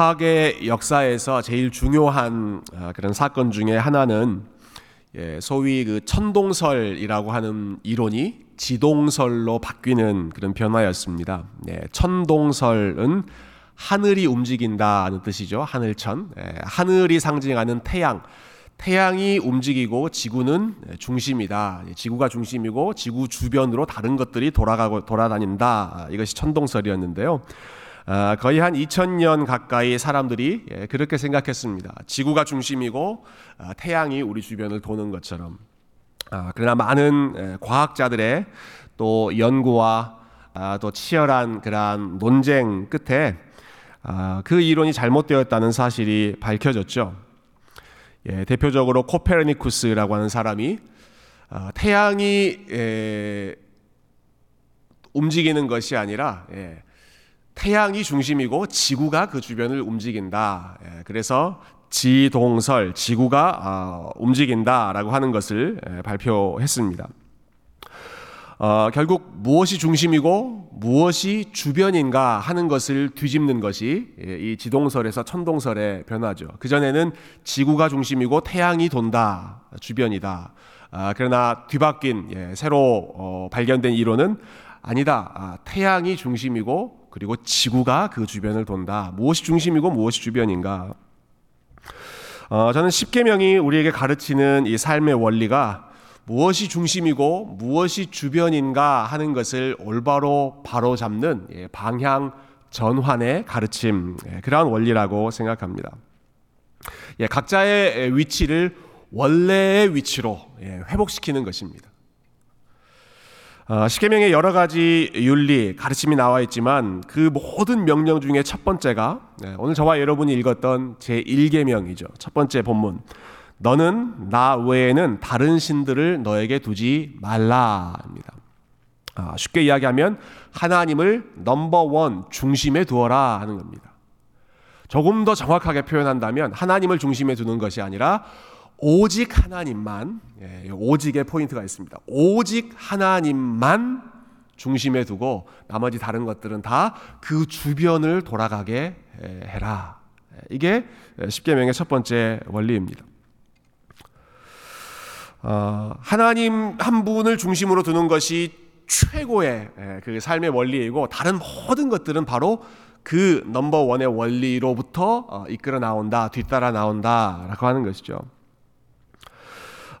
과학의 역사에서 제일 중요한 아, 그런 사건 중에 하나는 예, 소위 그 천동설이라고 하는 이론이 지동설로 바뀌는 그런 변화였습니다. 예, 천동설은 하늘이 움직인다는 뜻이죠. 하늘천. 예, 하늘이 상징하는 태양. 태양이 움직이고 지구는 중심이다. 예, 지구가 중심이고 지구 주변으로 다른 것들이 돌아가고 돌아다닌다. 아, 이것이 천동설이었는데요. 아, 거의 한 2000년 가까이 사람들이 예, 그렇게 생각했습니다. 지구가 중심이고 아, 태양이 우리 주변을 도는 것처럼. 아, 그러나 많은 예, 과학자들의 또 연구와 또 치열한 그러한 논쟁 끝에 그 이론이 잘못되었다는 사실이 밝혀졌죠. 예, 대표적으로 코페르니쿠스라고 하는 사람이 태양이 움직이는 것이 아니라 태양이 중심이고 지구가 그 주변을 움직인다. 예, 그래서 지동설, 지구가 아, 움직인다라고 하는 것을 예, 발표했습니다. 어, 결국 무엇이 중심이고 무엇이 주변인가 하는 것을 뒤집는 것이 예, 이 지동설에서 천동설의 변화죠. 그 전에는 지구가 중심이고 태양이 돈다 주변이다. 아, 그러나 뒤바뀐 새로 어, 발견된 이론은 아니다. 아, 태양이 중심이고 그리고 지구가 그 주변을 돈다. 무엇이 중심이고 무엇이 주변인가? 어, 저는 십계명이 우리에게 가르치는 이 삶의 원리가 무엇이 중심이고 무엇이 주변인가 하는 것을 올바로 바로 잡는 예, 방향 전환의 가르침 예, 그러한 원리라고 생각합니다. 예, 각자의 위치를 원래의 위치로 회복시키는 것입니다. 어, 십계명의 여러 가지 윤리 가르침이 나와 있지만 그 모든 명령 중에 첫 번째가 네, 오늘 저와 여러분이 읽었던 제 1계명이죠. 첫 번째 본문. 너는 나 외에는 다른 신들을 너에게 두지 말라입니다. 아, 쉽게 이야기하면 하나님을 number one 중심에 두어라 하는 겁니다. 조금 더 정확하게 표현한다면 하나님을 중심에 두는 것이 아니라 오직 하나님만 예, 오직의 포인트가 있습니다. 오직 하나님만 중심에 두고 나머지 다른 것들은 다 그 주변을 돌아가게 예, 해라. 예, 이게 십계명의 첫 번째 원리입니다. 어, 하나님 한 분을 중심으로 두는 것이 최고의 그 삶의 원리이고 다른 모든 것들은 바로 그 넘버 원의 원리로부터 어, 이끌어 나온다, 뒤따라 나온다라고 하는 것이죠.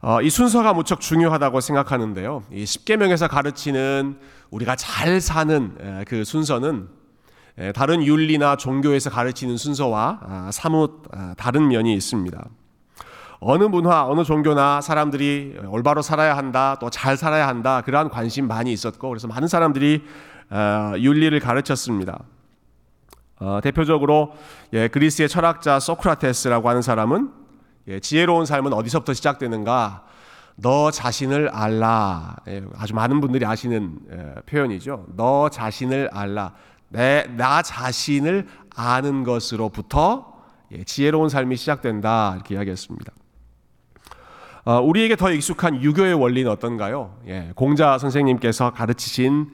어, 이 순서가 무척 중요하다고 생각하는데요. 이 십계명에서 가르치는 우리가 잘 사는 그 순서는 다른 윤리나 종교에서 가르치는 순서와 아, 사뭇 아, 다른 면이 있습니다. 어느 문화, 어느 종교나 사람들이 올바로 살아야 한다, 또 잘 살아야 한다, 그러한 관심 많이 있었고, 그래서 많은 사람들이 어, 윤리를 가르쳤습니다. 어, 대표적으로 예, 그리스의 철학자 소크라테스라고 하는 사람은 예, 지혜로운 삶은 어디서부터 시작되는가? 너 자신을 알라. 예, 아주 많은 분들이 아시는 예, 표현이죠. 너 자신을 알라. 내, 나 자신을 아는 것으로부터 예, 지혜로운 삶이 시작된다. 이렇게 이야기했습니다. 어, 우리에게 더 익숙한 유교의 원리는 어떤가요? 예, 공자 선생님께서 가르치신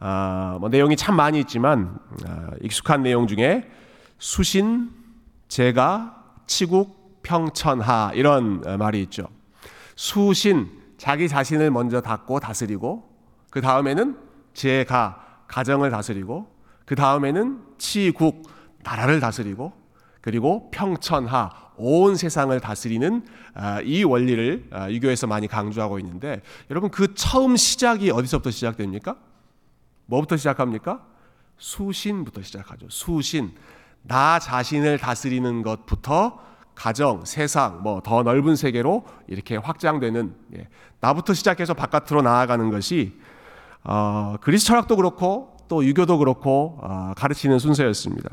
어, 뭐 내용이 참 많이 있지만 어, 익숙한 내용 중에 수신, 제가, 치국, 평천하 이런 어, 말이 있죠. 수신 자기 자신을 먼저 닦고 다스리고 그 다음에는 제가 가정을 다스리고 그 다음에는 치국 나라를 다스리고 그리고 평천하 온 세상을 다스리는 아, 이 원리를 아, 유교에서 많이 강조하고 있는데 여러분 그 처음 시작이 어디서부터 시작됩니까? 뭐부터 시작합니까? 수신부터 시작하죠. 수신 나 자신을 다스리는 것부터 가정, 세상, 뭐 더 넓은 세계로 이렇게 확장되는 예, 나부터 시작해서 바깥으로 나아가는 것이 어, 그리스 철학도 그렇고 또 유교도 그렇고 어, 가르치는 순서였습니다.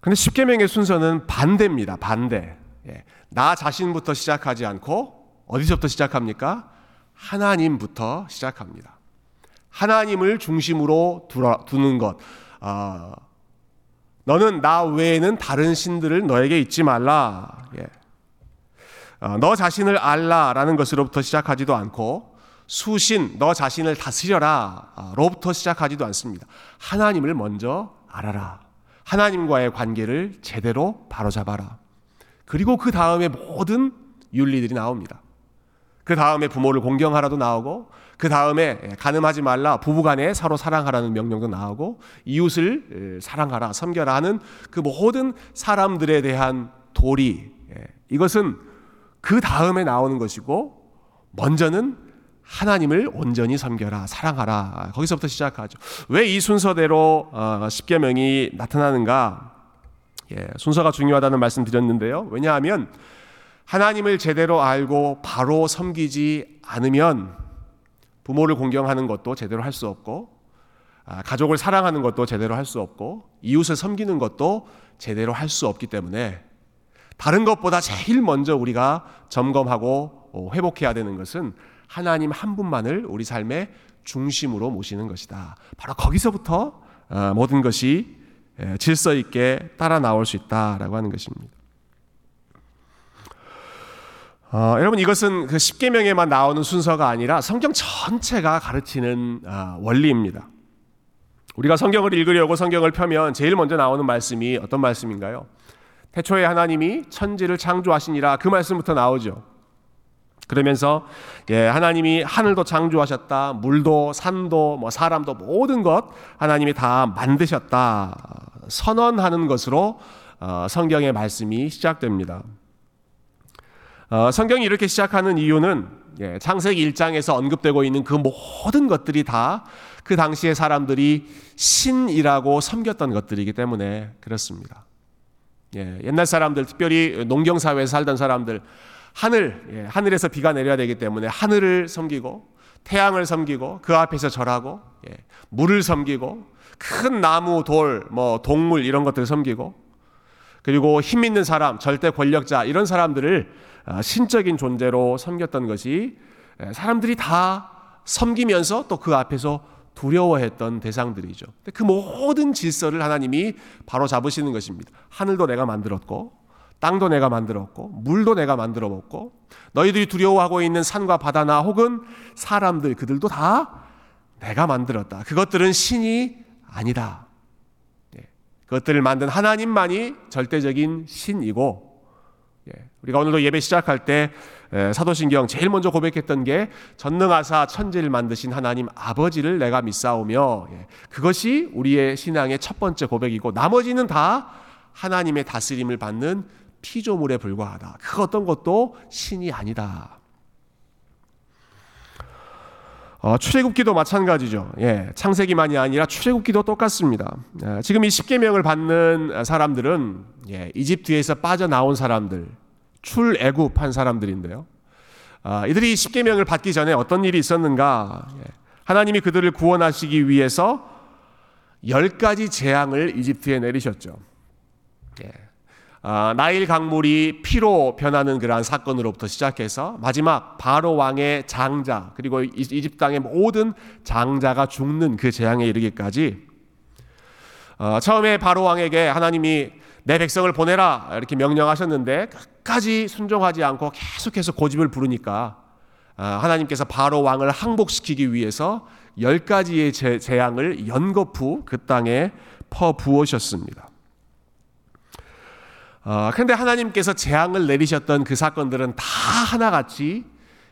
근데 십계명의 순서는 반대입니다. 반대. 예, 나 자신부터 시작하지 않고 어디서부터 시작합니까? 하나님부터 시작합니다. 하나님을 중심으로 두는 것. 어, 너는 나 외에는 다른 신들을 너에게 잊지 말라. 예. 어, 너 자신을 알라라는 것으로부터 시작하지도 않고 수신 너 자신을 다스려라 로부터 시작하지도 않습니다. 하나님을 먼저 알아라. 하나님과의 관계를 제대로 바로잡아라. 그리고 그 다음에 모든 윤리들이 나옵니다. 그 다음에 부모를 공경하라도 나오고 그 다음에 가늠하지 말라 부부간에 서로 사랑하라는 명령도 나오고 이웃을 사랑하라 섬겨라 하는 그 모든 사람들에 대한 도리 이것은 그 다음에 나오는 것이고 먼저는 하나님을 온전히 섬겨라 사랑하라 거기서부터 시작하죠. 왜 이 순서대로 어, 십계명이 나타나는가? 예, 순서가 중요하다는 말씀 드렸는데요. 왜냐하면 하나님을 제대로 알고 바로 섬기지 않으면 부모를 공경하는 것도 제대로 할 수 없고 아, 가족을 사랑하는 것도 제대로 할 수 없고 이웃을 섬기는 것도 제대로 할 수 없기 때문에 다른 것보다 제일 먼저 우리가 점검하고 어, 회복해야 되는 것은 하나님 한 분만을 우리 삶의 중심으로 모시는 것이다. 바로 거기서부터 어, 모든 것이 질서 있게 따라 나올 수 있다라고 하는 것입니다. 어, 여러분 이것은 그 십계명에만 나오는 순서가 아니라 성경 전체가 가르치는 어, 원리입니다. 우리가 성경을 읽으려고 성경을 펴면 제일 먼저 나오는 말씀이 어떤 말씀인가요? 태초에 하나님이 천지를 창조하시니라 그 말씀부터 나오죠. 그러면서 예, 하나님이 하늘도 창조하셨다, 물도 산도 뭐 사람도 모든 것 하나님이 다 만드셨다 선언하는 것으로 어, 성경의 말씀이 시작됩니다. 어, 성경이 이렇게 시작하는 이유는 예, 창세기 1장에서 언급되고 있는 그 모든 것들이 다 그 당시의 사람들이 신이라고 섬겼던 것들이기 때문에 그렇습니다. 예, 옛날 사람들, 특별히 농경 사회에 살던 사람들, 하늘, 예, 하늘에서 비가 내려야 되기 때문에 하늘을 섬기고 태양을 섬기고 그 앞에서 절하고 예, 물을 섬기고 큰 나무, 돌, 뭐 동물 이런 것들을 섬기고 그리고 힘 있는 사람, 절대 권력자 이런 사람들을 아, 신적인 존재로 섬겼던 것이 사람들이 다 섬기면서 또 그 앞에서 두려워했던 대상들이죠. 그 모든 질서를 하나님이 바로 잡으시는 것입니다. 하늘도 내가 만들었고, 땅도 내가 만들었고, 물도 내가 만들어 먹고, 너희들이 두려워하고 있는 산과 바다나 혹은 사람들, 그들도 다 내가 만들었다. 그것들은 신이 아니다. 그것들을 만든 하나님만이 절대적인 신이고, 예. 우리가 오늘도 예배 시작할 때 사도신경 제일 먼저 고백했던 게 전능하사 천지를 만드신 하나님 아버지를 내가 믿사오며 예. 그것이 우리의 신앙의 첫 번째 고백이고 나머지는 다 하나님의 다스림을 받는 피조물에 불과하다. 그 어떤 것도 신이 아니다. 어, 출애굽기도 마찬가지죠. 예, 창세기만이 아니라 출애굽기도 똑같습니다. 예, 지금 이 십계명을 받는 사람들은 예, 이집트에서 빠져나온 사람들, 출애굽한 사람들인데요. 아, 이들이 십계명을 받기 전에 어떤 일이 있었는가? 예, 하나님이 그들을 구원하시기 위해서 열 가지 재앙을 이집트에 내리셨죠. 예. 아, 나일 강물이 피로 변하는 그러한 사건으로부터 시작해서 마지막 바로 왕의 장자 그리고 이집트 땅의 모든 장자가 죽는 그 재앙에 이르기까지 어, 처음에 바로 왕에게 하나님이 내 백성을 보내라 이렇게 명령하셨는데 끝까지 순종하지 않고 계속해서 고집을 부르니까 어, 하나님께서 바로 왕을 항복시키기 위해서 열 가지의 재앙을 연거푸 그 땅에 퍼 부으셨습니다. 어, 근데 하나님께서 재앙을 내리셨던 그 사건들은 다 하나같이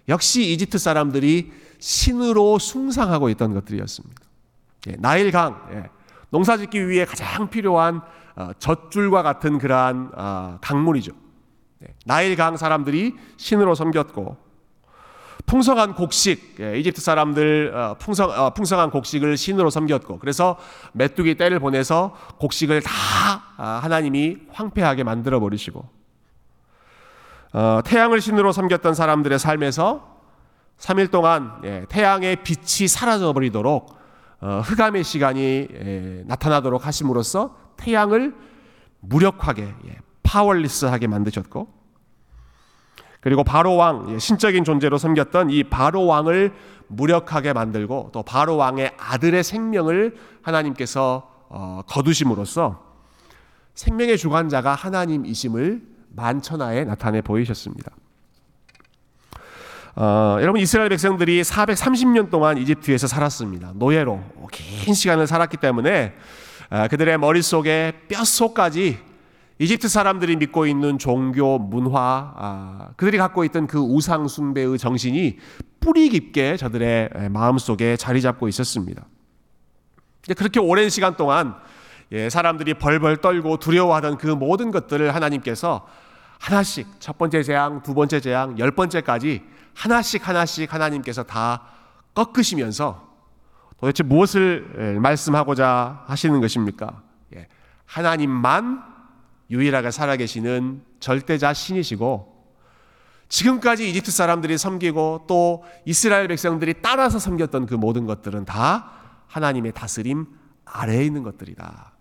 역시 이집트 사람들이 신으로 숭상하고 있던 것들이었습니다. 예, 나일강, 예, 농사 짓기 위해 가장 필요한 어, 젖줄과 같은 그러한 어, 강물이죠. 예, 나일강 사람들이 신으로 섬겼고 풍성한 곡식, 예, 이집트 사람들 어, 풍성, 어, 풍성한 곡식을 신으로 섬겼고, 그래서 메뚜기 떼를 보내서 곡식을 다 아, 하나님이 황폐하게 만들어 버리시고, 어, 태양을 신으로 섬겼던 사람들의 삶에서 3일 동안 예, 태양의 빛이 사라져 버리도록 흑암의 시간이 예, 나타나도록 하심으로써 태양을 무력하게, 파월리스하게 만드셨고, 그리고 바로 왕, 예, 신적인 존재로 섬겼던 이 바로 왕을 무력하게 만들고 또 바로 왕의 아들의 생명을 하나님께서 어, 거두심으로써 생명의 주관자가 하나님이심을 만천하에 나타내 보이셨습니다. 어, 여러분 이스라엘 백성들이 430년 동안 이집트에서 살았습니다. 노예로 긴 시간을 살았기 때문에 아, 그들의 머릿속에 뼛속까지 이집트 사람들이 믿고 있는 종교 문화, 아, 그들이 갖고 있던 그 우상 숭배의 정신이 뿌리 깊게 저들의 마음 속에 자리 잡고 있었습니다. 그렇게 오랜 시간 동안 예, 사람들이 벌벌 떨고 두려워하던 그 모든 것들을 하나님께서 하나씩 첫 번째 재앙, 두 번째 재앙, 열 번째까지 하나씩 하나씩 하나님께서 다 꺾으시면서 도대체 무엇을 예, 말씀하고자 하시는 것입니까? 예, 하나님만 유일하게 살아계시는 절대자 신이시고 지금까지 이집트 사람들이 섬기고 또 이스라엘 백성들이 따라서 섬겼던 그 모든 것들은 다 하나님의 다스림 아래에 있는 것들이다.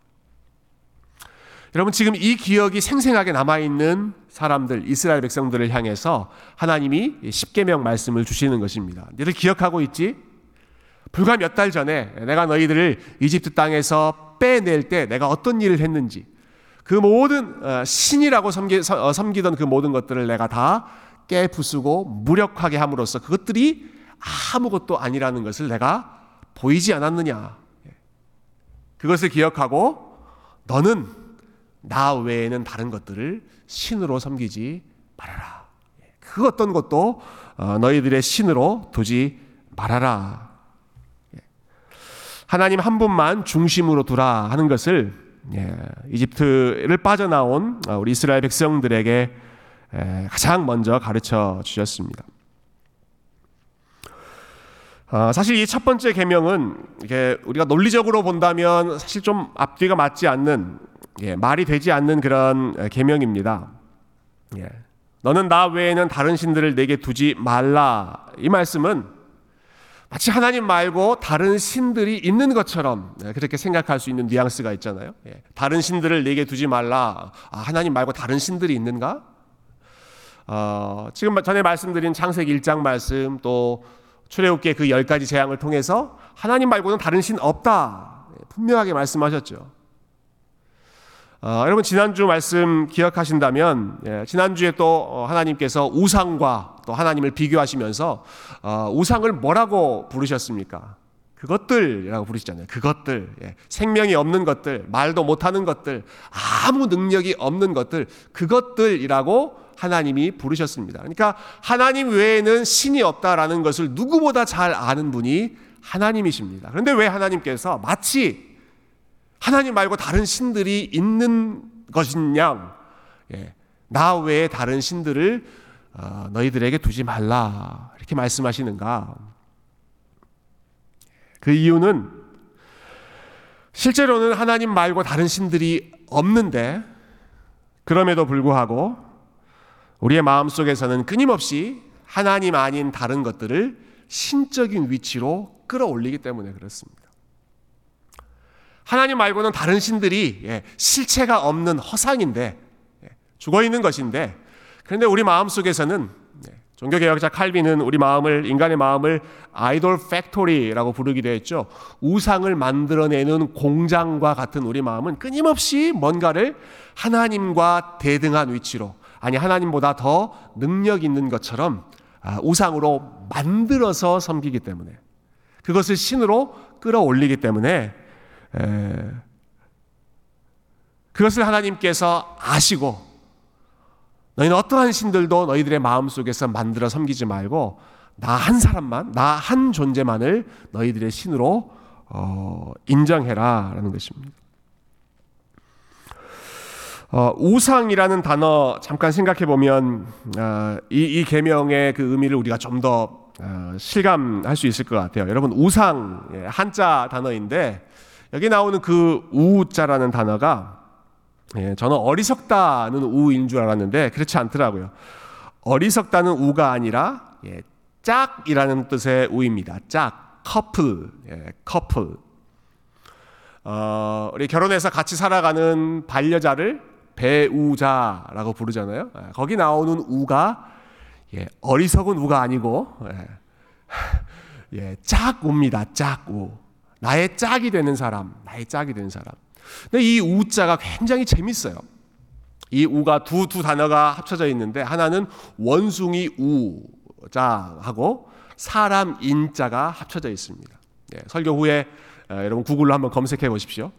여러분 지금 이 기억이 생생하게 남아 있는 사람들 이스라엘 백성들을 향해서 하나님이 십계명 말씀을 주시는 것입니다. 너희들 기억하고 있지? 불과 몇 달 전에 내가 너희들을 이집트 땅에서 빼낼 때 내가 어떤 일을 했는지 그 모든 어, 신이라고 섬기, 어, 섬기던 그 모든 것들을 내가 다 깨부수고 무력하게 함으로써 그것들이 아무것도 아니라는 것을 내가 보이지 않았느냐. 예. 그것을 기억하고 너는 나 외에는 다른 것들을 신으로 섬기지 말아라. 예. 그 어떤 것도 어, 너희들의 신으로 두지 말아라. 예. 하나님 한 분만 중심으로 두라 하는 것을 예, 이집트를 빠져나온 어, 우리 이스라엘 백성들에게 가장 먼저 가르쳐 주셨습니다. 어, 사실 이 첫 번째 계명은 우리가 논리적으로 본다면 사실 좀 앞뒤가 맞지 않는 예, 말이 되지 않는 그런 계명입니다. 예. 너는 나 외에는 다른 신들을 내게 두지 말라. 이 말씀은 마치 하나님 말고 다른 신들이 있는 것처럼 네, 그렇게 생각할 수 있는 뉘앙스가 있잖아요. 예, 다른 신들을 내게 두지 말라. 아, 하나님 말고 다른 신들이 있는가? 어, 지금 전에 말씀드린 창세기 1장 말씀 또 출애굽기 그열 가지 재앙을 통해서 하나님 말고는 다른 신 없다. 예, 분명하게 말씀하셨죠. 어, 여러분 지난주 말씀 기억하신다면 예, 지난주에 또 어, 하나님께서 우상과 또 하나님을 비교하시면서 어, 우상을 뭐라고 부르셨습니까? 그것들이라고 부르시잖아요. 그것들 예, 생명이 없는 것들, 말도 못하는 것들, 아무 능력이 없는 것들, 그것들이라고 하나님이 부르셨습니다. 그러니까 하나님 외에는 신이 없다라는 것을 누구보다 잘 아는 분이 하나님이십니다. 그런데 왜 하나님께서 마치 하나님 말고 다른 신들이 있는 것이냐? 예, 나 외에 다른 신들을 어, 너희들에게 두지 말라 이렇게 말씀하시는가? 그 이유는 실제로는 하나님 말고 다른 신들이 없는데 그럼에도 불구하고 우리의 마음 속에서는 끊임없이 하나님 아닌 다른 것들을 신적인 위치로 끌어올리기 때문에 그렇습니다. 하나님 말고는 다른 신들이 예, 실체가 없는 허상인데 예, 죽어 있는 것인데 그런데 우리 마음 속에서는 예, 종교개혁자 칼빈은 우리 마음을 인간의 마음을 idol factory라고 부르기도 했죠. 우상을 만들어내는 공장과 같은 우리 마음은 끊임없이 뭔가를 하나님과 대등한 위치로 아니 하나님보다 더 능력 있는 것처럼 아, 우상으로 만들어서 섬기기 때문에 그것을 신으로 끌어올리기 때문에 그것을 하나님께서 아시고 너희는 어떠한 신들도 너희들의 마음 속에서 만들어 섬기지 말고 나 한 사람만, 나 한 존재만을 너희들의 신으로 어, 인정해라라는 것입니다. 어, 우상이라는 단어 잠깐 생각해 보면 어, 이, 이 계명의 그 의미를 우리가 좀더 어, 실감할 수 있을 것 같아요. 여러분 우상 예, 한자 단어인데 여기 나오는 그 우자라는 단어가 예, 저는 어리석다는 우인 줄 알았는데 그렇지 않더라고요. 어리석다는 우가 아니라 예, 짝이라는 뜻의 우입니다. 짝, 커플, 예, 커플. 어, 우리 결혼해서 같이 살아가는 반려자를 배우자라고 부르잖아요. 예, 거기 나오는 우가 예, 어리석은 우가 아니고 예, 예, 짝 우입니다. 짝 우. 나의 짝이 되는 사람, 나의 짝이 되는 사람. 근데 이 우자가 굉장히 재밌어요. 이 우가 두, 두 단어가 합쳐져 있는데 하나는 원숭이 우자하고 사람 인자가 합쳐져 있습니다. 예, 설교 후에 어, 여러분 구글로 한번 검색해 보십시오.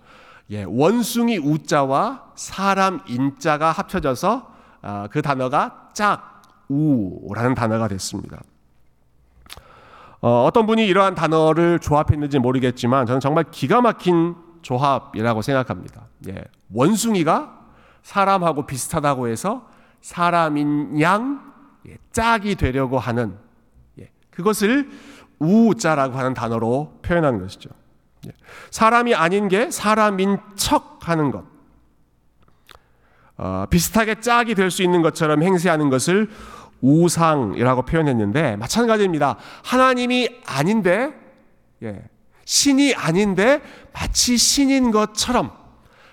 예, 원숭이 우자와 사람 인자가 합쳐져서 아, 그 단어가 짝우라는 단어가 됐습니다. 어, 어떤 분이 이러한 단어를 조합했는지 모르겠지만 저는 정말 기가 막힌 조합이라고 생각합니다. 예, 원숭이가 사람하고 비슷하다고 해서 사람인 양 예, 짝이 되려고 하는 예, 그것을 우자라고 하는 단어로 표현하는 것이죠. 예, 사람이 아닌 게 사람인 척 하는 것. 어, 비슷하게 짝이 될 수 있는 것처럼 행세하는 것을 우상이라고 표현했는데 마찬가지입니다. 하나님이 아닌데 예, 신이 아닌데 마치 신인 것처럼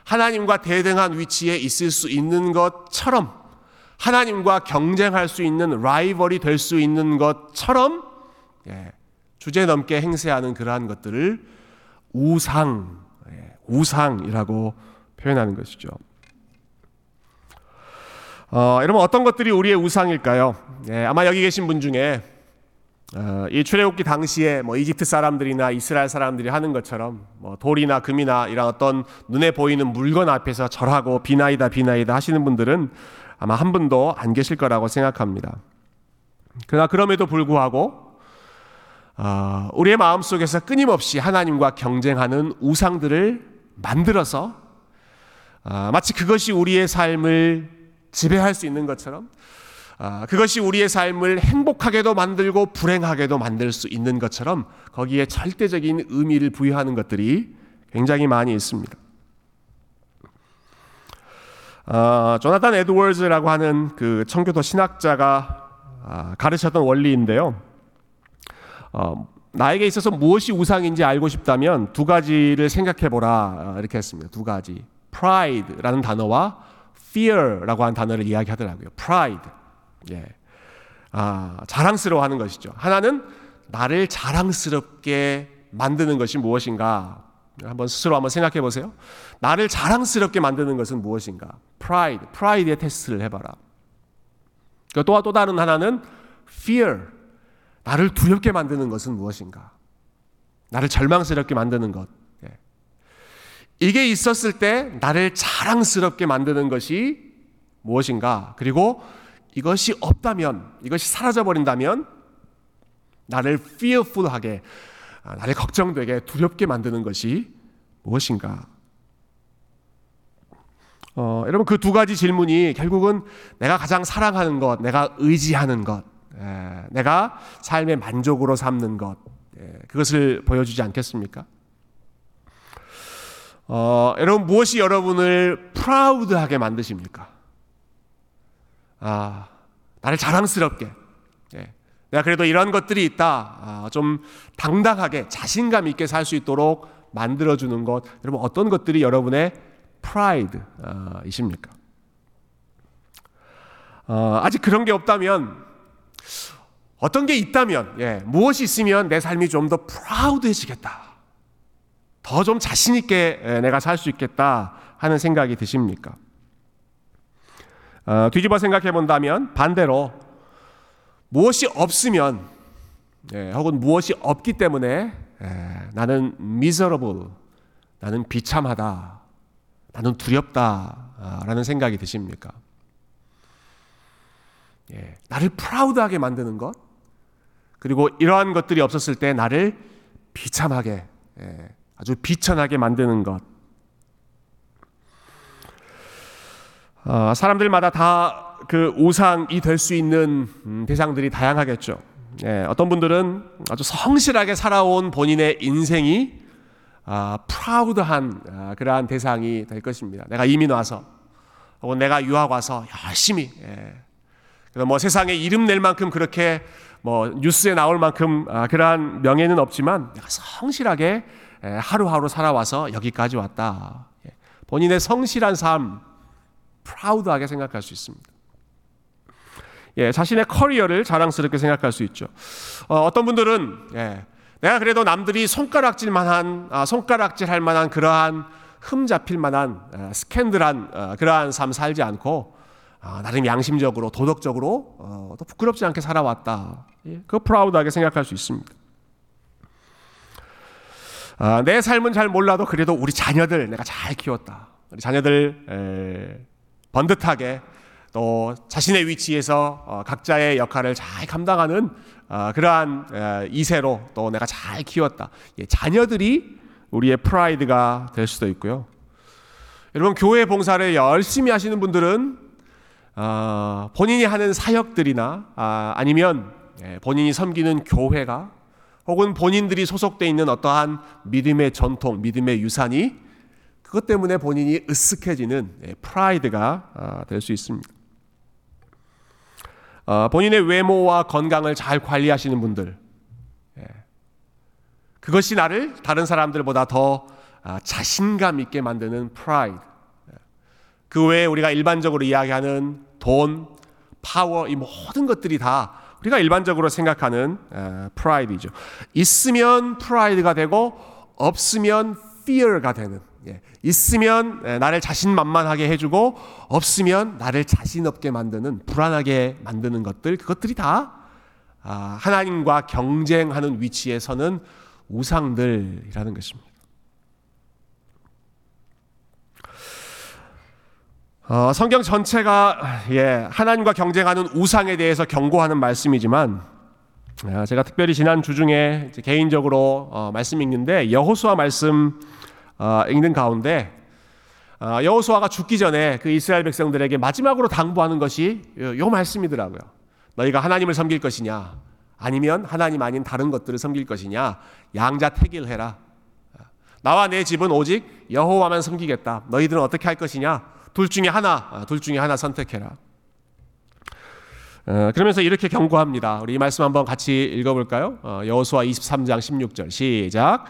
하나님과 대등한 위치에 있을 수 있는 것처럼 하나님과 경쟁할 수 있는 라이벌이 될 수 있는 것처럼 예, 주제 넘게 행세하는 그러한 것들을 우상, 예, 우상이라고 표현하는 것이죠. 어, 여러분 어떤 것들이 우리의 우상일까요? 예, 아마 여기 계신 분 중에 어, 이 출애굽기 당시에 뭐 이집트 사람들이나 이스라엘 사람들이 하는 것처럼 뭐 돌이나 금이나 이런 어떤 눈에 보이는 물건 앞에서 절하고 비나이다 비나이다 하시는 분들은 아마 한 분도 안 계실 거라고 생각합니다. 그러나 그럼에도 불구하고 어, 우리의 마음 속에서 끊임없이 하나님과 경쟁하는 우상들을 만들어서 어, 마치 그것이 우리의 삶을 지배할 수 있는 것처럼 아, 그것이 우리의 삶을 행복하게도 만들고 불행하게도 만들 수 있는 것처럼 거기에 절대적인 의미를 부여하는 것들이 굉장히 많이 있습니다. 아, 조나단 에드워즈라고 하는 그 청교도 신학자가 아, 가르쳤던 원리인데요. 어, 나에게 있어서 무엇이 우상인지 알고 싶다면 두 가지를 생각해 보라 아, 이렇게 했습니다. 두 가지. pride라는 단어와 fear라고 하는 단어를 이야기하더라고요. pride. 예. 아, 자랑스러워 하는 것이죠. 하나는 나를 자랑스럽게 만드는 것이 무엇인가? 한번 스스로 한번 생각해 보세요. 나를 자랑스럽게 만드는 것은 무엇인가? pride, pride의 테스트를 해봐라. 또, 또 다른 하나는 fear, 나를 두렵게 만드는 것은 무엇인가? 나를 절망스럽게 만드는 것. 예. 이게 있었을 때 나를 자랑스럽게 만드는 것이 무엇인가? 그리고 이것이 없다면, 이것이 사라져버린다면 나를 fearful하게, 아, 나를 걱정되게 두렵게 만드는 것이 무엇인가? 어, 여러분 그 두 가지 질문이 결국은 내가 가장 사랑하는 것, 내가 의지하는 것, 에, 내가 삶의 만족으로 삼는 것, 에, 그것을 보여주지 않겠습니까? 어, 여러분 무엇이 여러분을 프라우드하게 만드십니까? 아, 나를 자랑스럽게. 예. 내가 그래도 이런 것들이 있다. 아, 좀 당당하게 자신감 있게 살 수 있도록 만들어 주는 것. 여러분 어떤 것들이 여러분의 프라이드이십니까? 어, 아직 그런 게 없다면 어떤 게 있다면 예, 무엇이 있으면 내 삶이 좀 더 프라우드해지겠다. 더 좀 자신 있게 내가 살 수 있겠다 하는 생각이 드십니까? 어, 뒤집어 생각해 본다면 반대로 무엇이 없으면 예, 혹은 무엇이 없기 때문에 예, 나는 miserable, 나는 비참하다, 나는 두렵다라는 생각이 드십니까? 예, 나를 프라우드하게 만드는 것, 그리고 이러한 것들이 없었을 때 나를 비참하게, 예, 아주 비천하게 만드는 것. 어, 사람들마다 다 그 우상이 될 수 있는 음, 대상들이 다양하겠죠. 예, 어떤 분들은 아주 성실하게 살아온 본인의 인생이 아, 프라우드한 아, 그러한 대상이 될 것입니다. 내가 이민 와서 혹은 내가 유학 와서 열심히 예. 뭐 세상에 이름 낼 만큼 그렇게 뭐 뉴스에 나올 만큼 아, 그러한 명예는 없지만 내가 성실하게 예, 하루하루 살아와서 여기까지 왔다. 예. 본인의 성실한 삶 프라우드하게 생각할 수 있습니다. 예, 자신의 커리어를 자랑스럽게 생각할 수 있죠. 어, 떤 분들은 예, 내가 그래도 남들이 손가락질 만한 아, 손가락질 할 만한 그러한 흠 잡힐 만한 아, 스캔들한 아, 그러한 삶 살지 않고 아, 나름 양심적으로 도덕적으로 어, 또 부끄럽지 않게 살아왔다. 예, 그 프라우드하게 생각할 수 있습니다. 아, 내 삶은 잘 몰라도 그래도 우리 자녀들 내가 잘 키웠다. 우리 자녀들 에, 번듯하게 또 자신의 위치에서 어, 각자의 역할을 잘 감당하는 어, 그러한 에, 이세로 또 내가 잘 키웠다. 예, 자녀들이 우리의 프라이드가 될 수도 있고요. 여러분 교회 봉사를 열심히 하시는 분들은 어, 본인이 하는 사역들이나 아, 아니면 예, 본인이 섬기는 교회가 혹은 본인들이 소속돼 있는 어떠한 믿음의 전통, 믿음의 유산이 그것 때문에 본인이 으쓱해지는 예, 프라이드가 아, 될수 있습니다. 어, 본인의 외모와 건강을 잘 관리하시는 분들, 예. 그것이 나를 다른 사람들보다 더 아, 자신감 있게 만드는 프라이드. 예. 그 외에 우리가 일반적으로 이야기하는 돈, 파워, 이 모든 것들이 다 우리가 일반적으로 생각하는 프라이드이죠. 있으면 프라이드가 되고 없으면 fear가 되는. 예. 있으면 나를 자신만만하게 해주고 없으면 나를 자신 없게 만드는 불안하게 만드는 것들 그것들이 다 아, 하나님과 경쟁하는 위치에 서는 우상들이라는 것입니다. 어, 성경 전체가 예, 하나님과 경쟁하는 우상에 대해서 경고하는 말씀이지만 아, 제가 특별히 지난 주 중에 개인적으로 어, 말씀 읽는데 여호수아 말씀 어, 읽는 가운데 어, 여호수아가 죽기 전에 그 이스라엘 백성들에게 마지막으로 당부하는 것이 요, 요 말씀이더라고요. 너희가 하나님을 섬길 것이냐 아니면 하나님 아닌 다른 것들을 섬길 것이냐 양자 택일해라. 나와 내 집은 오직 여호와만 섬기겠다. 너희들은 어떻게 할 것이냐? 둘 중에 하나, 아, 둘 중에 하나 선택해라. 어, 그러면서 이렇게 경고합니다. 우리 이 말씀 한번 같이 읽어볼까요? 어, 여호수아 23장 16절 시작.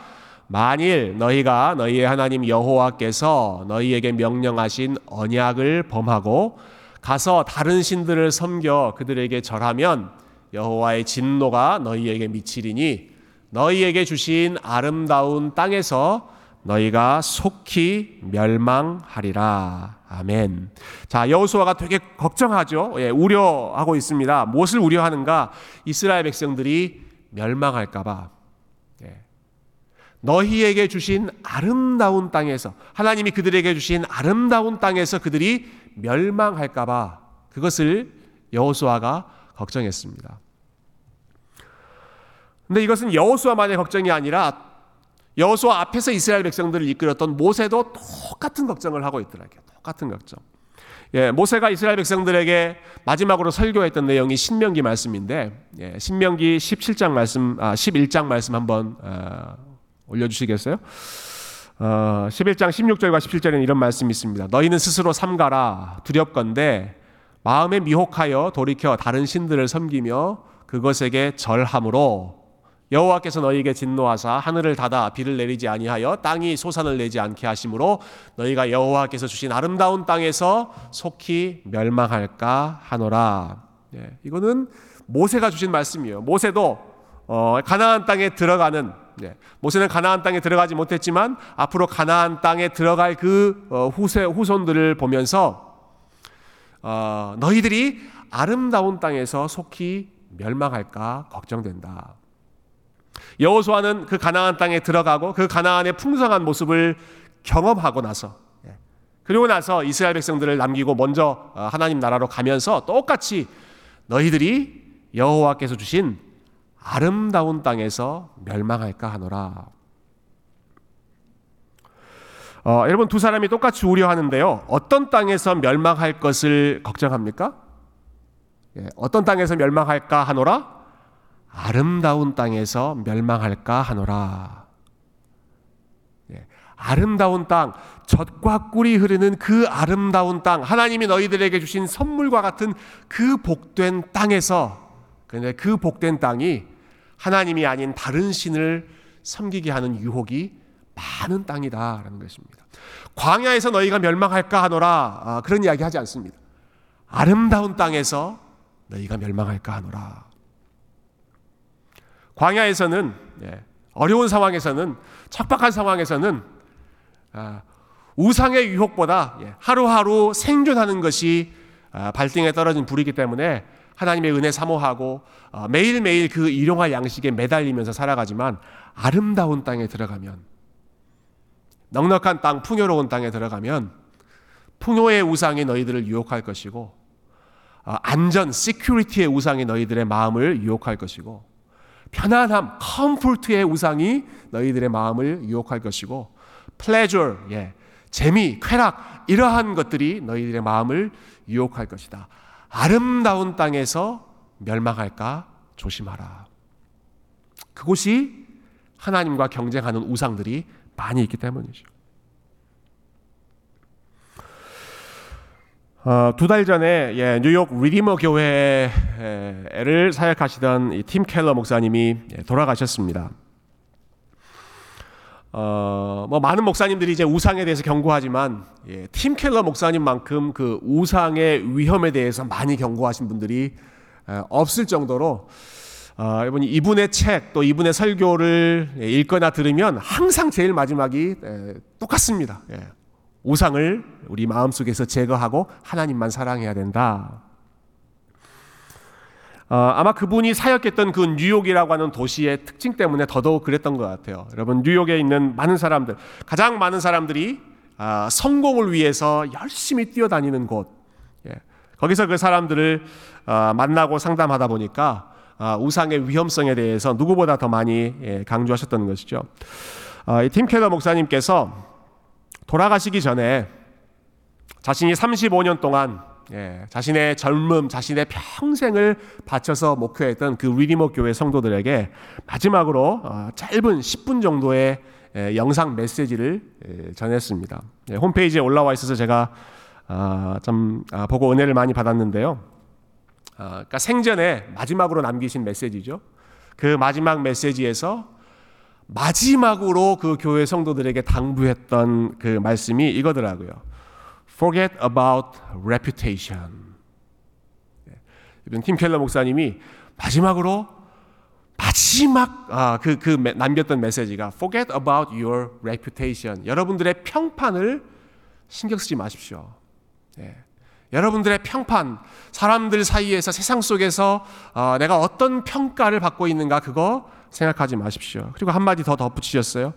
만일 너희가 너희의 하나님 여호와께서 너희에게 명령하신 언약을 범하고 가서 다른 신들을 섬겨 그들에게 절하면 여호와의 진노가 너희에게 미치리니 너희에게 주신 아름다운 땅에서 너희가 속히 멸망하리라. 아멘. 자, 여호수아가 되게 걱정하죠. 예, 우려하고 있습니다. 무엇을 우려하는가? 이스라엘 백성들이 멸망할까 봐. 예. 너희에게 주신 아름다운 땅에서 하나님이 그들에게 주신 아름다운 땅에서 그들이 멸망할까 봐 그것을 여호수아가 걱정했습니다. 근데 이것은 여호수아만의 걱정이 아니라 여호수아 앞에서 이스라엘 백성들을 이끌었던 모세도 똑같은 걱정을 하고 있더라고요. 똑같은 걱정. 예, 모세가 이스라엘 백성들에게 마지막으로 설교했던 내용이 신명기 말씀인데 예, 신명기 17장 말씀, 아 11장 말씀 한번 어, 올려주시겠어요? 어, 11장 16절과 17절에는 이런 말씀이 있습니다. 너희는 스스로 삼가라 두렵건대 마음에 미혹하여 돌이켜 다른 신들을 섬기며 그것에게 절함으로 여호와께서 너희에게 진노하사 하늘을 닫아 비를 내리지 아니하여 땅이 소산을 내지 않게 하심으로 너희가 여호와께서 주신 아름다운 땅에서 속히 멸망할까 하노라. 예, 이거는 모세가 주신 말씀이에요. 모세도 어, 가나안 땅에 들어가는 예, 모세는 가나안 땅에 들어가지 못했지만 앞으로 가나안 땅에 들어갈 그 어, 후세 후손들을 보면서 어, 너희들이 아름다운 땅에서 속히 멸망할까 걱정된다. 여호수아는 그 가나안 땅에 들어가고 그 가나안의 풍성한 모습을 경험하고 나서 예. 그리고 나서 이스라엘 백성들을 남기고 먼저 어, 하나님 나라로 가면서 똑같이 너희들이 여호와께서 주신 아름다운 땅에서 멸망할까 하노라. 어, 여러분 두 사람이 똑같이 우려하는데요. 어떤 땅에서 멸망할 것을 걱정합니까? 예, 어떤 땅에서 멸망할까 하노라? 아름다운 땅에서 멸망할까 하노라. 예, 아름다운 땅, 젖과 꿀이 흐르는 그 아름다운 땅, 하나님이 너희들에게 주신 선물과 같은 그 복된 땅에서, 근데 그 복된 땅이 하나님이 아닌 다른 신을 섬기게 하는 유혹이 많은 땅이다라는 것입니다. 광야에서 너희가 멸망할까 하노라 아, 그런 이야기 하지 않습니다. 아름다운 땅에서 너희가 멸망할까 하노라. 광야에서는 예, 어려운 상황에서는 척박한 상황에서는 아, 우상의 유혹보다 예, 하루하루 생존하는 것이 아, 발등에 떨어진 불이기 때문에 하나님의 은혜 사모하고 어, 매일매일 그 일용할 양식에 매달리면서 살아가지만 아름다운 땅에 들어가면 넉넉한 땅, 풍요로운 땅에 들어가면 풍요의 우상이 너희들을 유혹할 것이고 어, 안전, security의 우상이 너희들의 마음을 유혹할 것이고 편안함, comfort의 우상이 너희들의 마음을 유혹할 것이고 pleasure, 예, 재미, 쾌락 이러한 것들이 너희들의 마음을 유혹할 것이다. 아름다운 땅에서 멸망할까 조심하라. 그곳이 하나님과 경쟁하는 우상들이 많이 있기 때문이죠. 어, 두달 전에 예, 뉴욕 리디머 교회를 사역하시던 팀 켈러 목사님이 예, 돌아가셨습니다. 어, 뭐 많은 목사님들이 이제 우상에 대해서 경고하지만 예, 팀 켈러 목사님만큼 그 우상의 위험에 대해서 많이 경고하신 분들이 에, 없을 정도로 어, 이분이 이분의 책 또 이분의 설교를 예, 읽거나 들으면 항상 제일 마지막이 에, 똑같습니다. 예. 우상을 우리 마음속에서 제거하고 하나님만 사랑해야 된다. 어, 아마 그분이 사역했던 그 뉴욕이라고 하는 도시의 특징 때문에 더더욱 그랬던 것 같아요. 여러분 뉴욕에 있는 많은 사람들, 가장 많은 사람들이 아, 성공을 위해서 열심히 뛰어다니는 곳. 예. 거기서 그 사람들을 아, 만나고 상담하다 보니까 아, 우상의 위험성에 대해서 누구보다 더 많이 예, 강조하셨던 것이죠. 아, 이 팀 켈러 목사님께서 돌아가시기 전에 자신이 35년 동안 예, 자신의 젊음, 자신의 평생을 바쳐서 목회했던 그 리디머 교회 성도들에게 마지막으로 어, 짧은 10분 정도의 예, 영상 메시지를 예, 전했습니다. 예, 홈페이지에 올라와 있어서 제가 아, 좀 아, 보고 은혜를 많이 받았는데요. 아, 그러니까 생전에 마지막으로 남기신 메시지죠. 그 마지막 메시지에서 마지막으로 그 교회 성도들에게 당부했던 그 말씀이 이거더라고요. Forget about reputation. 팀 켈러 목사님이 마지막으로 마지막 아, 그, 그 남겼던 메시지가 Forget about your reputation. 여러분들의 평판을 신경 쓰지 마십시오. 예. 여러분들의 평판, 사람들 사이에서 세상 속에서 어, 내가 어떤 평가를 받고 있는가 그거 생각하지 마십시오. 그리고 한마디 더 덧붙이셨어요.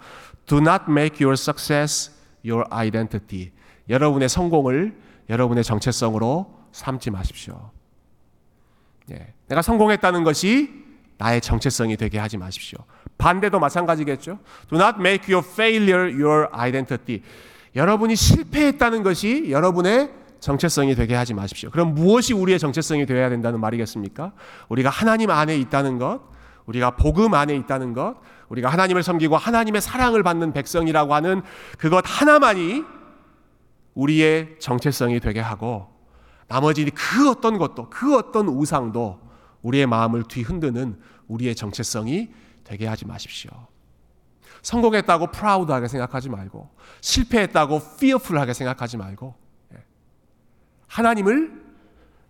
Do not make your success your identity. 여러분의 성공을 여러분의 정체성으로 삼지 마십시오. 예, 내가 성공했다는 것이 나의 정체성이 되게 하지 마십시오. 반대도 마찬가지겠죠. Do not make your failure your identity. 여러분이 실패했다는 것이 여러분의 정체성이 되게 하지 마십시오. 그럼 무엇이 우리의 정체성이 되어야 된다는 말이겠습니까? 우리가 하나님 안에 있다는 것, 우리가 복음 안에 있다는 것, 우리가 하나님을 섬기고 하나님의 사랑을 받는 백성이라고 하는 그것 하나만이 우리의 정체성이 되게 하고 나머지 그 어떤 것도 그 어떤 우상도 우리의 마음을 뒤흔드는 우리의 정체성이 되게 하지 마십시오. 성공했다고 프라우드하게 생각하지 말고 실패했다고 fearful하게 생각하지 말고 예. 하나님을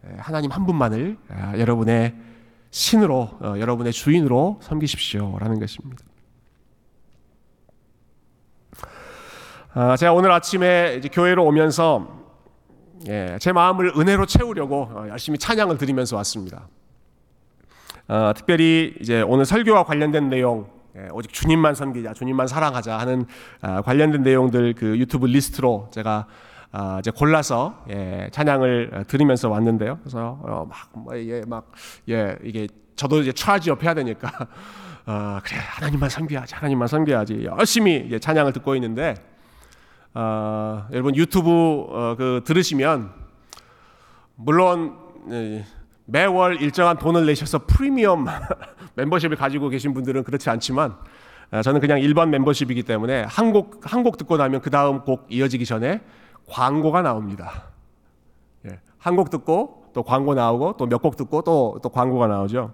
예, 하나님 한 분만을 아, 여러분의 신으로 어, 여러분의 주인으로 섬기십시오라는 것입니다. 아, 제가 오늘 아침에 교회로 오면서 예, 제 마음을 은혜로 채우려고 어, 열심히 찬양을 드리면서 왔습니다. 어, 특별히 이제 오늘 설교와 관련된 내용, 예, 오직 주님만 섬기자, 주님만 사랑하자 하는 아, 관련된 내용들 그 유튜브 리스트로 제가 아, 이제 골라서 예, 찬양을 들으면서 왔는데요. 그래서 어, 막 예, 막 예, 이게 저도 이제 차지업 해야 되니까 어, 그래 하나님만 섬겨야지, 하나님만 섬겨야지 열심히 이제 찬양을 듣고 있는데 어, 여러분 유튜브 어, 그 들으시면 물론 예, 매월 일정한 돈을 내셔서 프리미엄 멤버십을 가지고 계신 분들은 그렇지 않지만 어, 저는 그냥 일반 멤버십이기 때문에 한 곡 한 곡 듣고 나면 그 다음 곡 이어지기 전에 광고가 나옵니다. 예, 한 곡 듣고 또 광고 나오고 또 몇 곡 듣고 또, 또 광고가 나오죠.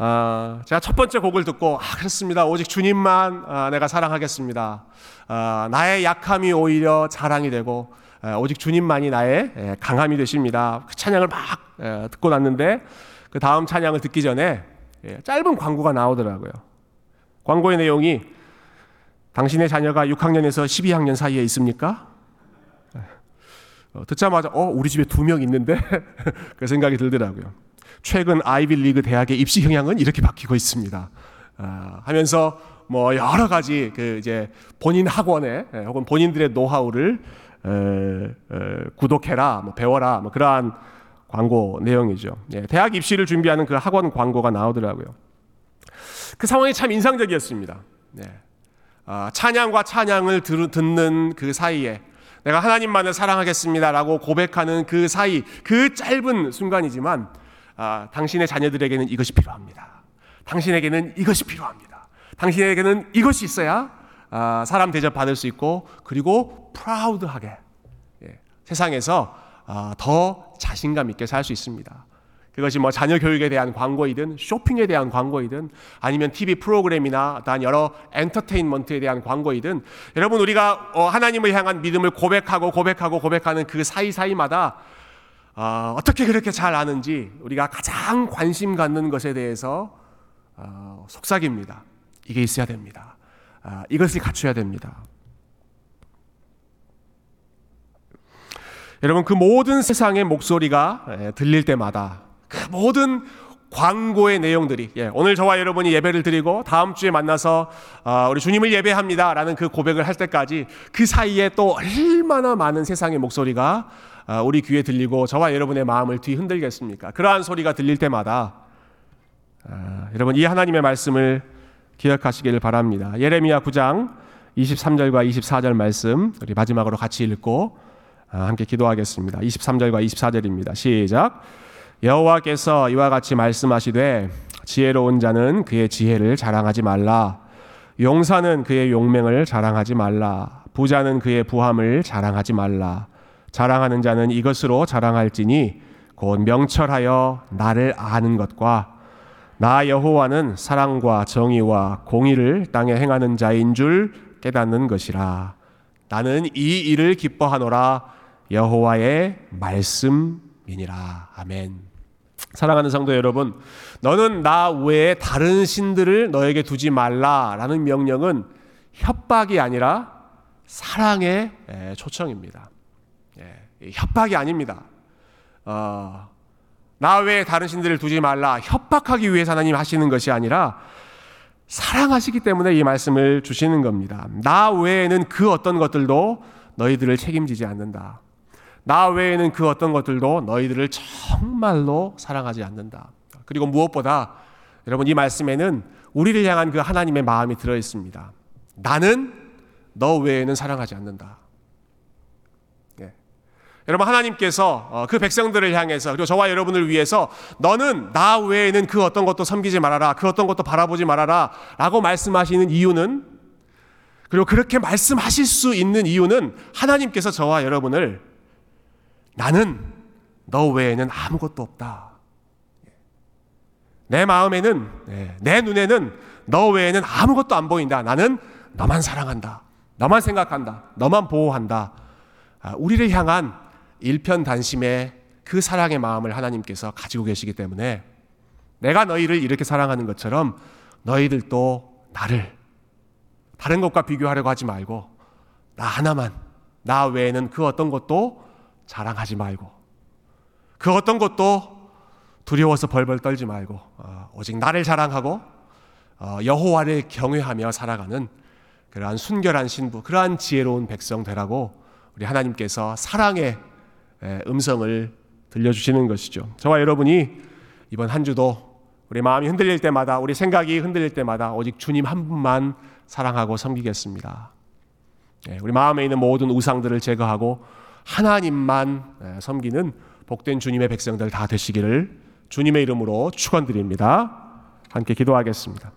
아, 제가 첫 번째 곡을 듣고 아 그렇습니다. 오직 주님만 아, 내가 사랑하겠습니다. 아, 나의 약함이 오히려 자랑이 되고 아, 오직 주님만이 나의 예, 강함이 되십니다. 그 찬양을 막 예, 듣고 났는데 그 다음 찬양을 듣기 전에 예, 짧은 광고가 나오더라고요. 광고의 내용이 당신의 자녀가 6학년에서 12학년 사이에 있습니까? 어, 듣자마자 어 우리 집에 두 명 있는데 그 생각이 들더라고요. 최근 아이비 리그 대학의 입시 형향은 이렇게 바뀌고 있습니다. 아, 하면서 뭐 여러 가지 그 이제 본인 학원에 예, 혹은 본인들의 노하우를 구독해라, 뭐 배워라, 뭐 그러한 광고 내용이죠. 예, 대학 입시를 준비하는 그 학원 광고가 나오더라고요. 그 상황이 참 인상적이었습니다. 네. 아, 찬양과 찬양을 들, 듣는 그 사이에 내가 하나님만을 사랑하겠습니다라고 고백하는 그 사이 그 짧은 순간이지만 아, 당신의 자녀들에게는 이것이 필요합니다. 당신에게는 이것이 필요합니다. 당신에게는 이것이 있어야 아, 사람 대접 받을 수 있고 그리고 프라우드하게 예, 세상에서 아, 더 자신감 있게 살 수 있습니다. 그것이 뭐 자녀 교육에 대한 광고이든 쇼핑에 대한 광고이든 아니면 TV 프로그램이나 단 여러 엔터테인먼트에 대한 광고이든 여러분 우리가 어, 하나님을 향한 믿음을 고백하고 고백하고 고백하는 그 사이사이마다 어, 어떻게 그렇게 잘 아는지 우리가 가장 관심 갖는 것에 대해서 어, 속삭입니다. 이게 있어야 됩니다. 아, 이것을 갖춰야 됩니다. 여러분 그 모든 세상의 목소리가 예, 들릴 때마다 그 모든 광고의 내용들이 예, 오늘 저와 여러분이 예배를 드리고 다음 주에 만나서 어, 우리 주님을 예배합니다라는 그 고백을 할 때까지 그 사이에 또 얼마나 많은 세상의 목소리가 어, 우리 귀에 들리고 저와 여러분의 마음을 뒤흔들겠습니까? 그러한 소리가 들릴 때마다 어, 여러분 이 하나님의 말씀을 기억하시기를 바랍니다. 예레미야 9장 23절과 24절 말씀 우리 마지막으로 같이 읽고 아, 함께 기도하겠습니다. 23절과 24절입니다. 시작. 여호와께서 이와 같이 말씀하시되 지혜로운 자는 그의 지혜를 자랑하지 말라. 용사는 그의 용맹을 자랑하지 말라. 부자는 그의 부함을 자랑하지 말라. 자랑하는 자는 이것으로 자랑할지니 곧 명철하여 나를 아는 것과 나 여호와는 사랑과 정의와 공의를 땅에 행하는 자인 줄 깨닫는 것이라. 나는 이 일을 기뻐하노라 여호와의 말씀 이니라. 아멘. 사랑하는 성도 여러분, 너는 나 외에 다른 신들을 너에게 두지 말라라는 명령은 협박이 아니라 사랑의 초청입니다. 예, 협박이 아닙니다. 어, 나 외에 다른 신들을 두지 말라 협박하기 위해서 하나님 하시는 것이 아니라 사랑하시기 때문에 이 말씀을 주시는 겁니다. 나 외에는 그 어떤 것들도 너희들을 책임지지 않는다. 나 외에는 그 어떤 것들도 너희들을 정말로 사랑하지 않는다. 그리고 무엇보다 여러분 이 말씀에는 우리를 향한 그 하나님의 마음이 들어 있습니다. 나는 너 외에는 사랑하지 않는다. 예. 여러분 하나님께서 어, 그 백성들을 향해서 그리고 저와 여러분을 위해서 너는 나 외에는 그 어떤 것도 섬기지 말아라. 그 어떤 것도 바라보지 말아라. 라고 말씀하시는 이유는 그리고 그렇게 말씀하실 수 있는 이유는 하나님께서 저와 여러분을 나는 너 외에는 아무것도 없다. 내 마음에는, 네, 내 눈에는 너 외에는 아무것도 안 보인다. 나는 너만 사랑한다. 너만 생각한다. 너만 보호한다. 아, 우리를 향한 일편단심의 그 사랑의 마음을 하나님께서 가지고 계시기 때문에 내가 너희를 이렇게 사랑하는 것처럼 너희들도 나를 다른 것과 비교하려고 하지 말고 나 하나만 나 외에는 그 어떤 것도 자랑하지 말고 그 어떤 것도 두려워서 벌벌 떨지 말고 어, 오직 나를 자랑하고 어, 여호와를 경외하며 살아가는 그러한 순결한 신부, 그러한 지혜로운 백성 되라고 우리 하나님께서 사랑의 음성을 들려주시는 것이죠. 저와 여러분이 이번 한 주도 우리 마음이 흔들릴 때마다, 우리 생각이 흔들릴 때마다 오직 주님 한 분만 사랑하고 섬기겠습니다. 우리 마음에 있는 모든 우상들을 제거하고 하나님만 섬기는 복된 주님의 백성들 다 되시기를 주님의 이름으로 축원드립니다. 함께 기도하겠습니다.